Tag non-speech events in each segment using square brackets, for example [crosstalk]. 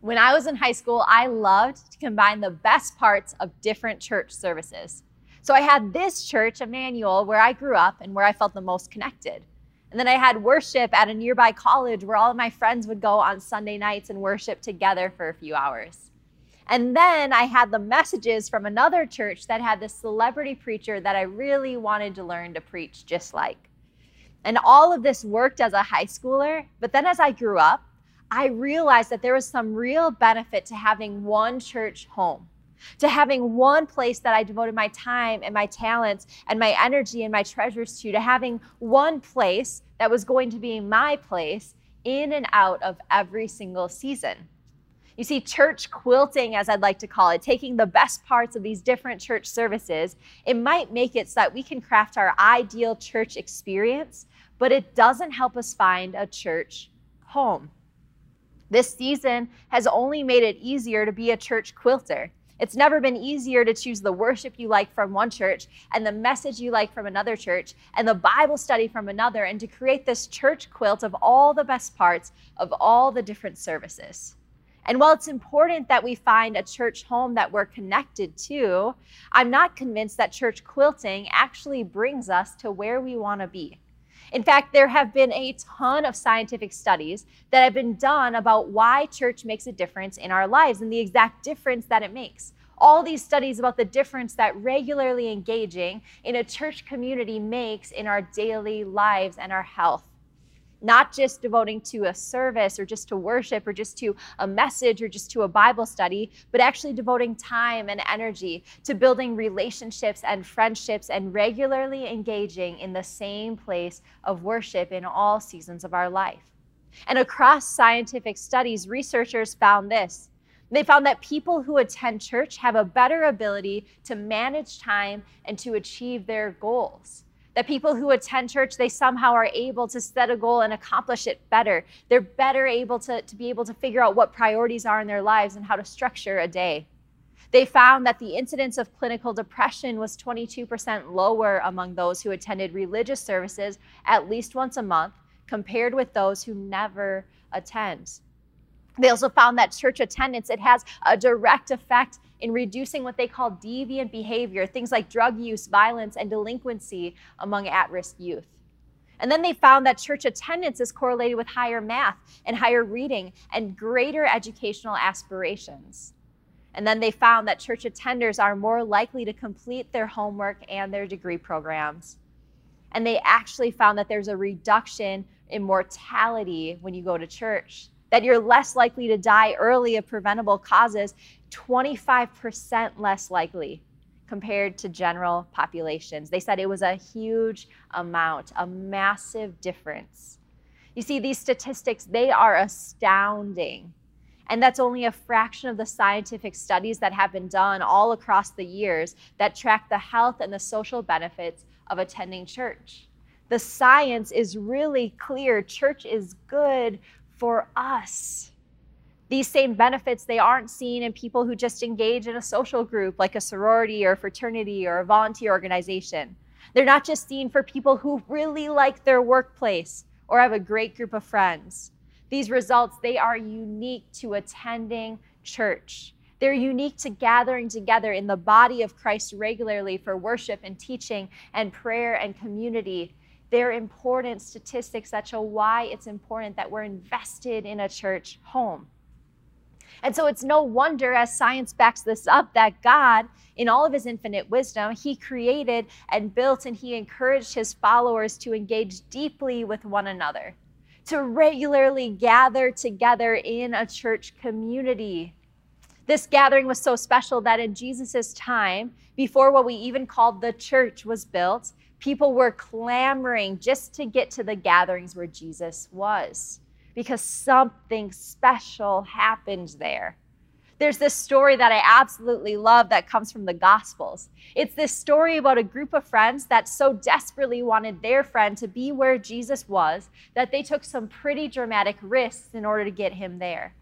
When I was in high school, I loved to combine the best parts of different church services. So I had this church, Emmanuel, where I grew up and where I felt the most connected. And then I had worship at a nearby college where all of my friends would go on Sunday nights and worship together for a few hours. And then I had the messages from another church that had this celebrity preacher that I really wanted to learn to preach just like. And all of this worked as a high schooler, but then as I grew up, I realized that there was some real benefit to having one church home, to having one place that I devoted my time and my talents and my energy and my treasures to, to having one place that was going to be my place in and out of every single season. You see, church quilting, as I'd like to call it, taking the best parts of these different church services, it might make it so that we can craft our ideal church experience, but it doesn't help us find a church home. This season has only made it easier to be a church quilter. It's never been easier to choose the worship you like from one church and the message you like from another church and the Bible study from another and to create this church quilt of all the best parts of all the different services. And while it's important that we find a church home that we're connected to, I'm not convinced that church quilting actually brings us to where we want to be. In fact, there have been a ton of scientific studies that have been done about why church makes a difference in our lives and the exact difference that it makes. All these studies about the difference that regularly engaging in a church community makes in our daily lives and our health not just devoting to a service or just to worship or just to a message or just to a Bible study, but actually devoting time and energy to building relationships and friendships and regularly engaging in the same place of worship in all seasons of our life. And across scientific studies, researchers found this. They found that people who attend church have a better ability to manage time and to achieve their goals that people who attend church they somehow are able to set a goal and accomplish it better. They're better able to, to be able to figure out what priorities are in their lives and how to structure a day. They found that the incidence of clinical depression was 22% lower among those who attended religious services at least once a month compared with those who never attend they also found that church attendance it has a direct effect in reducing what they call deviant behavior, things like drug use, violence, and delinquency among at risk youth. And then they found that church attendance is correlated with higher math and higher reading and greater educational aspirations. And then they found that church attenders are more likely to complete their homework and their degree programs. And they actually found that there's a reduction in mortality when you go to church that you're less likely to die early of preventable causes, 25% less likely compared to general populations. They said it was a huge amount, a massive difference. You see, these statistics, they are astounding. And that's only a fraction of the scientific studies that have been done all across the years that track the health and the social benefits of attending church. The science is really clear. Church is good for us. These same benefits, they aren't seen in people who just engage in a social group like a sorority or fraternity or a volunteer organization. They're not just seen for people who really like their workplace or have a great group of friends. These results, they are unique to attending church. They're unique to gathering together in the body of Christ regularly for worship and teaching and prayer and community they're important statistics that show why it's important that we're invested in a church home. And so it's no wonder, as science backs this up, that God, in all of his infinite wisdom, he created and built and he encouraged his followers to engage deeply with one another, to regularly gather together in a church community. This gathering was so special that in Jesus' time, before what we even called the church was built, People were clamoring just to get to the gatherings where Jesus was because something special happened there. There's this story that I absolutely love that comes from the Gospels. It's this story about a group of friends that so desperately wanted their friend to be where Jesus was that they took some pretty dramatic risks in order to get him there.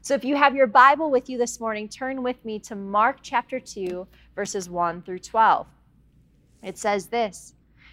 So if you have your Bible with you this morning, turn with me to Mark chapter 2, verses 1 through 12. It says this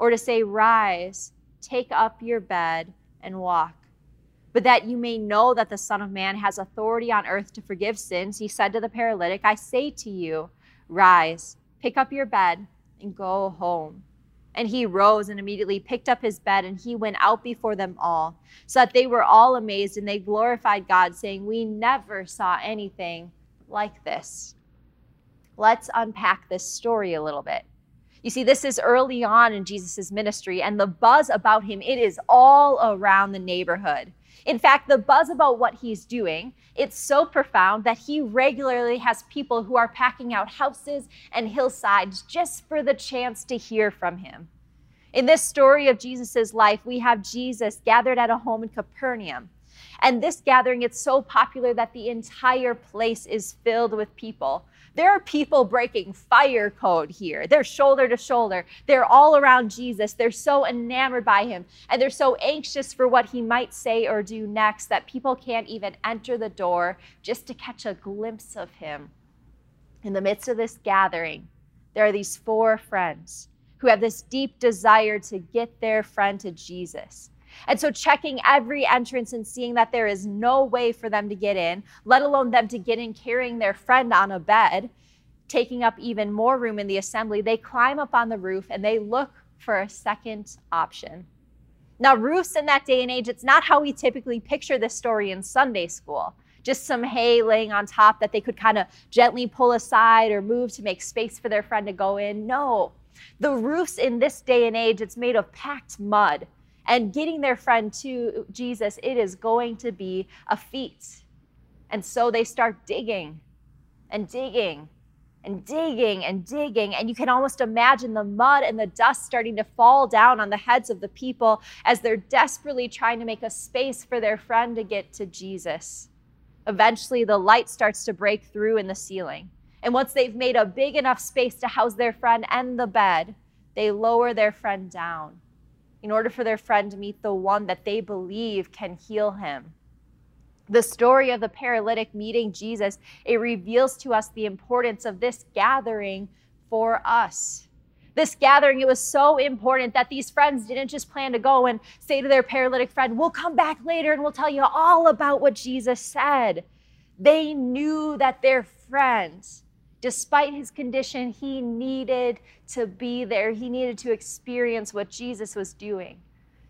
or to say, Rise, take up your bed, and walk? but that you may know that the Son of Man has authority on earth to forgive sins, he said to the paralytic, I say to you, rise, pick up your bed, and go home. And he rose and immediately picked up his bed, and he went out before them all, so that they were all amazed, and they glorified God, saying, We never saw anything like this. Let's unpack this story a little bit. You see, this is early on in Jesus' ministry, and the buzz about him, it is all around the neighborhood. In fact, the buzz about what he's doing, it's so profound that he regularly has people who are packing out houses and hillsides just for the chance to hear from him. In this story of Jesus' life, we have Jesus gathered at a home in Capernaum. And this gathering, it's so popular that the entire place is filled with people. There are people breaking fire code here. They're shoulder to shoulder. They're all around Jesus. They're so enamored by him and they're so anxious for what he might say or do next that people can't even enter the door just to catch a glimpse of him. In the midst of this gathering, there are these four friends who have this deep desire to get their friend to Jesus. And so, checking every entrance and seeing that there is no way for them to get in, let alone them to get in carrying their friend on a bed, taking up even more room in the assembly, they climb up on the roof and they look for a second option. Now, roofs in that day and age, it's not how we typically picture this story in Sunday school. Just some hay laying on top that they could kind of gently pull aside or move to make space for their friend to go in. No, the roofs in this day and age, it's made of packed mud and getting their friend to Jesus, it is going to be a feat. And so they start digging and digging and digging and digging. And you can almost imagine the mud and the dust starting to fall down on the heads of the people as they're desperately trying to make a space for their friend to get to Jesus. Eventually, the light starts to break through in the ceiling. And once they've made a big enough space to house their friend and the bed, they lower their friend down in order for their friend to meet the one that they believe can heal him. The story of the paralytic meeting Jesus, it reveals to us the importance of this gathering for us. This gathering, it was so important that these friends didn't just plan to go and say to their paralytic friend, We'll come back later and we'll tell you all about what Jesus said. They knew that their friends, Despite his condition, he needed to be there. He needed to experience what Jesus was doing.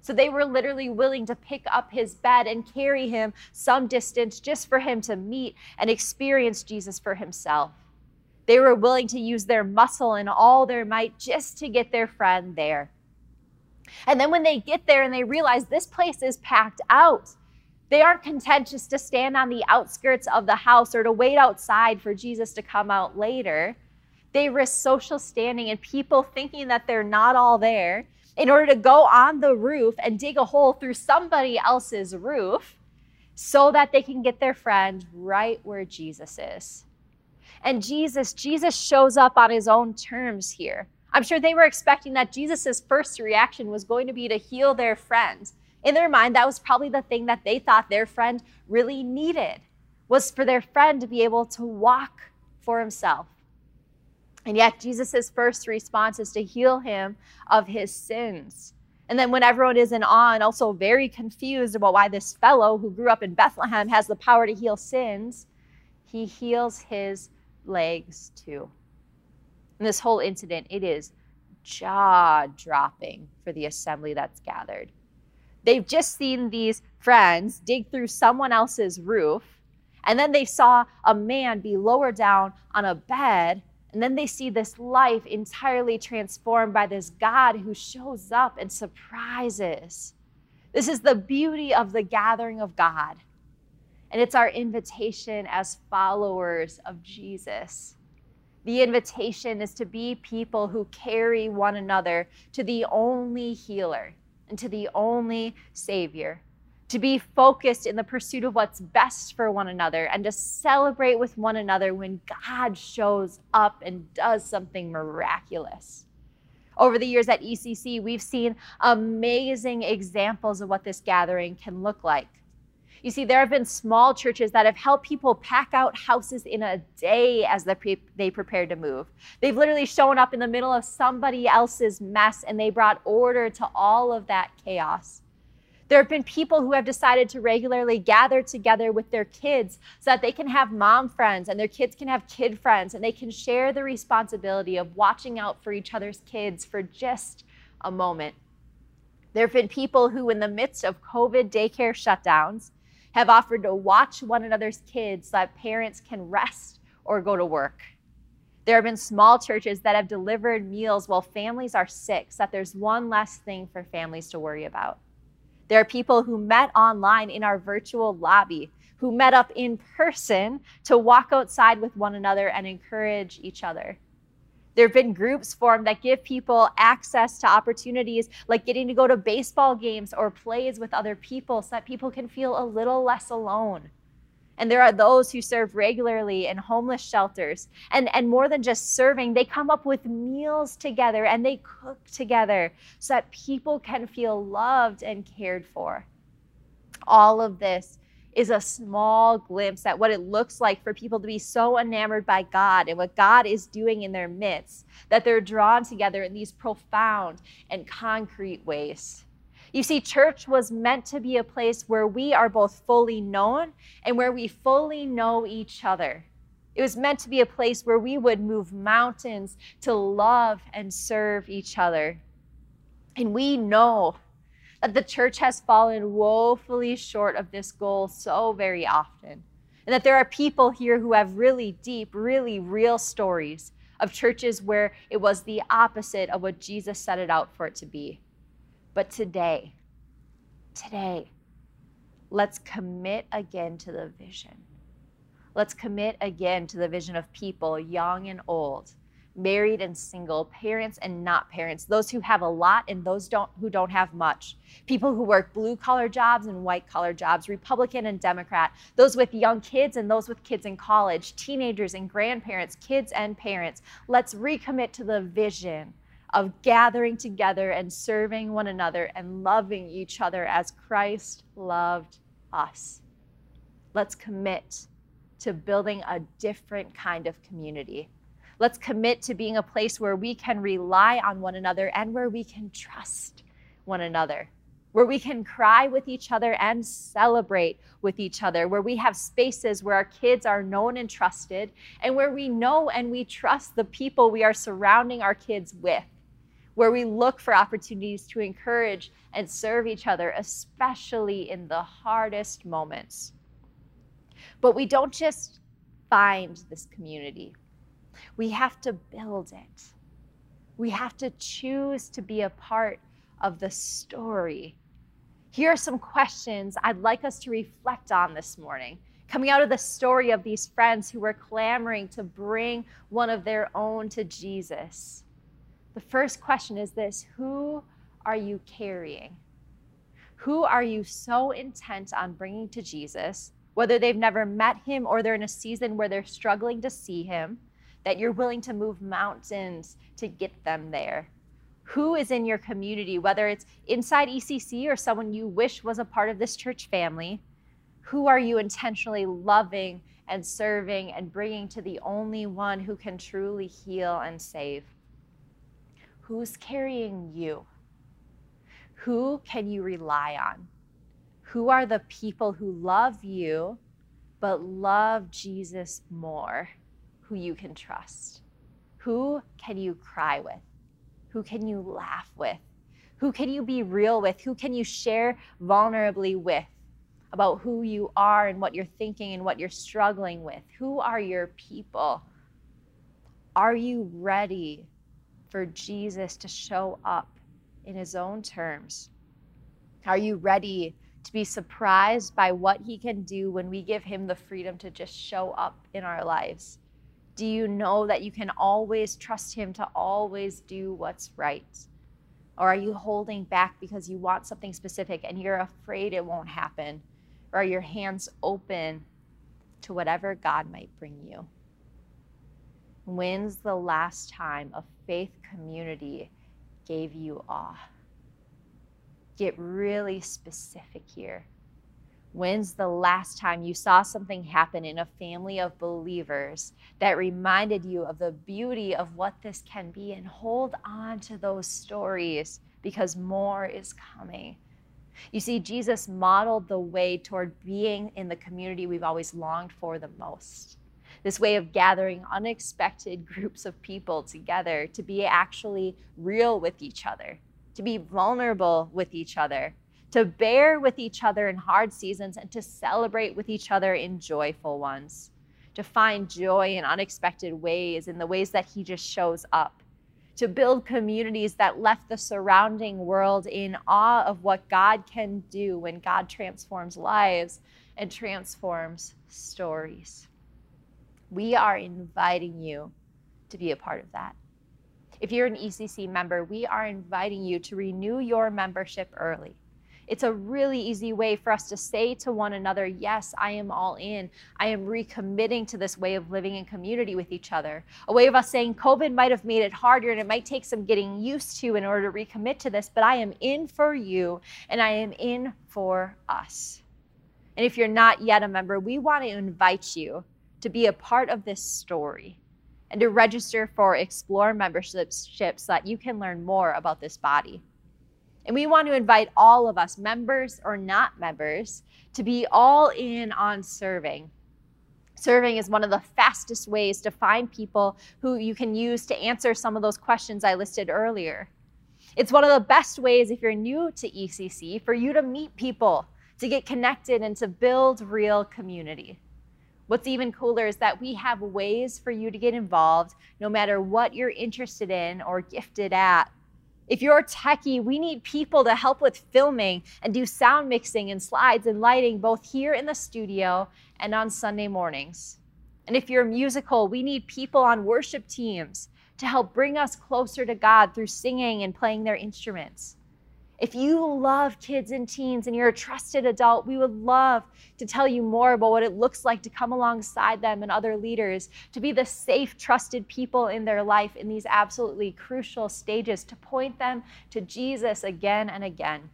So they were literally willing to pick up his bed and carry him some distance just for him to meet and experience Jesus for himself. They were willing to use their muscle and all their might just to get their friend there. And then when they get there and they realize this place is packed out, they aren't content just to stand on the outskirts of the house or to wait outside for Jesus to come out later. They risk social standing and people thinking that they're not all there in order to go on the roof and dig a hole through somebody else's roof so that they can get their friend right where Jesus is. And Jesus, Jesus shows up on his own terms here. I'm sure they were expecting that Jesus' first reaction was going to be to heal their friend in their mind, that was probably the thing that they thought their friend really needed, was for their friend to be able to walk for himself. And yet, Jesus' first response is to heal him of his sins. And then, when everyone is in awe and also very confused about why this fellow who grew up in Bethlehem has the power to heal sins, he heals his legs too. And this whole incident, it is jaw dropping for the assembly that's gathered. They've just seen these friends dig through someone else's roof And then they saw a man be lowered down on a bed. And then they see this life entirely transformed by this God who shows up and surprises. This is the beauty of the gathering of God. And it's our invitation as followers of Jesus. The invitation is to be people who carry one another to the only healer and to the only Savior to be focused in the pursuit of what's best for one another and to celebrate with one another when God shows up and does something miraculous. Over the years at ECC, we've seen amazing examples of what this gathering can look like. You see, there have been small churches that have helped people pack out houses in a day as they prepare to move. They've literally shown up in the middle of somebody else's mess and they brought order to all of that chaos. There have been people who have decided to regularly gather together with their kids so that they can have mom friends and their kids can have kid friends and they can share the responsibility of watching out for each other's kids for just a moment. There have been people who, in the midst of COVID daycare shutdowns, have offered to watch one another's kids so that parents can rest or go to work. There have been small churches that have delivered meals while families are sick so that there's one less thing for families to worry about. There are people who met online in our virtual lobby, who met up in person to walk outside with one another and encourage each other. There have been groups formed that give people access to opportunities like getting to go to baseball games or plays with other people so that people can feel a little less alone. And there are those who serve regularly in homeless shelters. And, and more than just serving, they come up with meals together and they cook together so that people can feel loved and cared for. All of this is a small glimpse at what it looks like for people to be so enamored by God and what God is doing in their midst that they're drawn together in these profound and concrete ways. You see, church was meant to be a place where we are both fully known and where we fully know each other. It was meant to be a place where we would move mountains to love and serve each other. And we know that the church has fallen woefully short of this goal so very often. And that there are people here who have really deep, really real stories of churches where it was the opposite of what Jesus set it out for it to be. But today, today, let's commit again to the vision. Let's commit again to the vision of people, young and old, married and single, parents and not parents, those who have a lot and those don't, who don't have much, people who work blue collar jobs and white collar jobs, Republican and Democrat, those with young kids and those with kids in college, teenagers and grandparents, kids and parents. Let's recommit to the vision of gathering together and serving one another and loving each other as Christ loved us. Let's commit to building a different kind of community. Let's commit to being a place where we can rely on one another and where we can trust one another, where we can cry with each other and celebrate with each other, where we have spaces where our kids are known and trusted, and where we know and we trust the people we are surrounding our kids with. Where we look for opportunities to encourage and serve each other, especially in the hardest moments. But we don't just find this community, we have to build it. We have to choose to be a part of the story. Here are some questions I'd like us to reflect on this morning coming out of the story of these friends who were clamoring to bring one of their own to Jesus. The first question is this Who are you carrying? Who are you so intent on bringing to Jesus, whether they've never met him or they're in a season where they're struggling to see him, that you're willing to move mountains to get them there? Who is in your community, whether it's inside ECC or someone you wish was a part of this church family? Who are you intentionally loving and serving and bringing to the only one who can truly heal and save? Who's carrying you? Who can you rely on? Who are the people who love you but love Jesus more, who you can trust? Who can you cry with? Who can you laugh with? Who can you be real with? Who can you share vulnerably with? about who you are and what you're thinking and what you're struggling with. Who are your people? Are you ready for Jesus to show up in his own terms? Are you ready to be surprised by what he can do when we give him the freedom to just show up in our lives? Do you know that you can always trust him to always do what's right? Or are you holding back because you want something specific and you're afraid it won't happen? Or are your hands open to whatever God might bring you? When's the last time a faith community gave you awe? Get really specific here. When's the last time you saw something happen in a family of believers that reminded you of the beauty of what this can be? And hold on to those stories because more is coming. You see, Jesus modeled the way toward being in the community we've always longed for the most. This way of gathering unexpected [laughs] groups of people together to be actually real with each other, to be vulnerable with each other, to bear with each other in hard seasons, and to celebrate with each other in joyful ones, to find joy in unexpected ways, in the ways that He just shows up, to build communities that left the surrounding world in awe of what God can do when God transforms lives and transforms stories. We are inviting you to be a part of that. If you're an ECC member, we are inviting you to renew your membership early. It's a really easy way for us to say to one another, Yes, I am all in. I am recommitting to this way of living in community with each other. A way of us saying, COVID might have made it harder and it might take some getting used to in order to recommit to this, but I am in for you and I am in for us. And if you're not yet a member, we want to invite you to be a part of this story and to register for Explore memberships so that you can learn more about this body. And we want to invite all of us, members or not members, to be all in on serving. Serving is one of the fastest ways to find people who you can use to answer some of those questions I listed earlier. It's one of the best ways, if you're new to ECC, for you to meet people, to get connected, and to build real community. What's even cooler is that we have ways for you to get involved no matter what you're interested in or gifted at. If you're techie, we need people to help with filming and do sound mixing and slides and lighting both here in the studio and on Sunday mornings. And if you're musical, we need people on worship teams to help bring us closer to God through singing and playing their instruments. If you love kids and teens and you're a trusted adult, we would love to tell you more about what it looks like to come alongside them and other leaders, to be the safe, trusted people in their life in these absolutely crucial stages, to point them to Jesus again and again.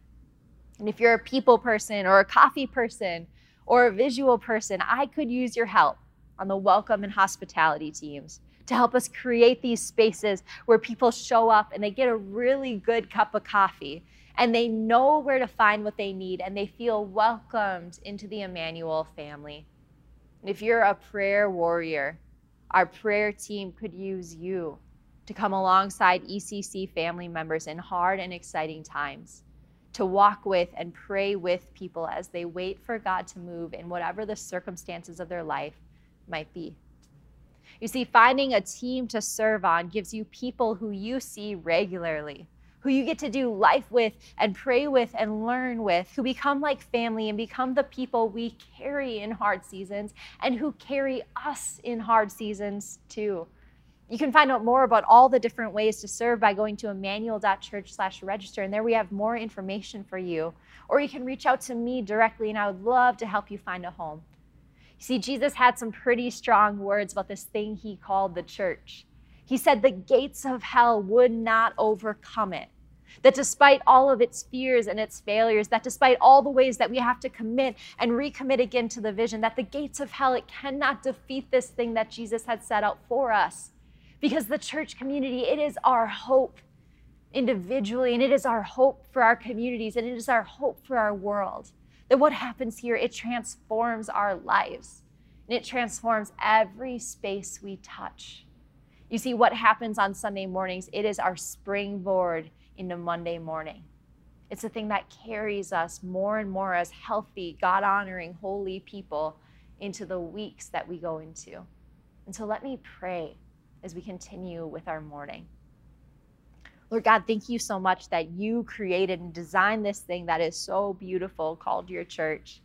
And if you're a people person or a coffee person or a visual person, I could use your help on the welcome and hospitality teams to help us create these spaces where people show up and they get a really good cup of coffee and they know where to find what they need and they feel welcomed into the Emmanuel family. And if you're a prayer warrior, our prayer team could use you to come alongside ECC family members in hard and exciting times, to walk with and pray with people as they wait for God to move in whatever the circumstances of their life might be. You see, finding a team to serve on gives you people who you see regularly who you get to do life with and pray with and learn with, who become like family and become the people we carry in hard seasons and who carry us in hard seasons too. You can find out more about all the different ways to serve by going to emmanuel.church slash register, and there we have more information for you. Or you can reach out to me directly, and I would love to help you find a home. You see, Jesus had some pretty strong words about this thing he called the church. He said the gates of hell would not overcome it. That despite all of its fears and its failures, that despite all the ways that we have to commit and recommit again to the vision, that the gates of hell, it cannot defeat this thing that Jesus had set out for us. Because the church community, it is our hope individually, and it is our hope for our communities, and it is our hope for our world. That what happens here, it transforms our lives, and it transforms every space we touch. You see, what happens on Sunday mornings, it is our springboard into Monday morning. It's the thing that carries us more and more as healthy, God honoring, holy people into the weeks that we go into. And so let me pray as we continue with our morning. Lord God, thank you so much that you created and designed this thing that is so beautiful called your church.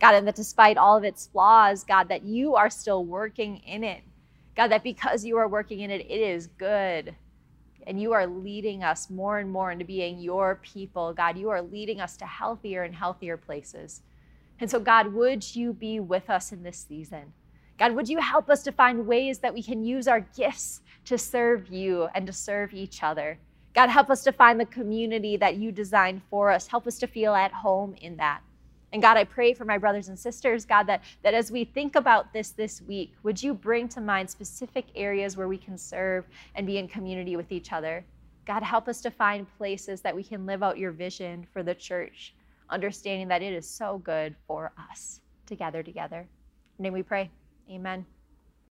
God, and that despite all of its flaws, God, that you are still working in it. God, that because you are working in it, it is good. And you are leading us more and more into being your people. God, you are leading us to healthier and healthier places. And so, God, would you be with us in this season? God, would you help us to find ways that we can use our gifts to serve you and to serve each other? God, help us to find the community that you designed for us. Help us to feel at home in that. And God, I pray for my brothers and sisters, God, that, that as we think about this this week, would you bring to mind specific areas where we can serve and be in community with each other? God, help us to find places that we can live out your vision for the church, understanding that it is so good for us to gather together. In name we pray. Amen.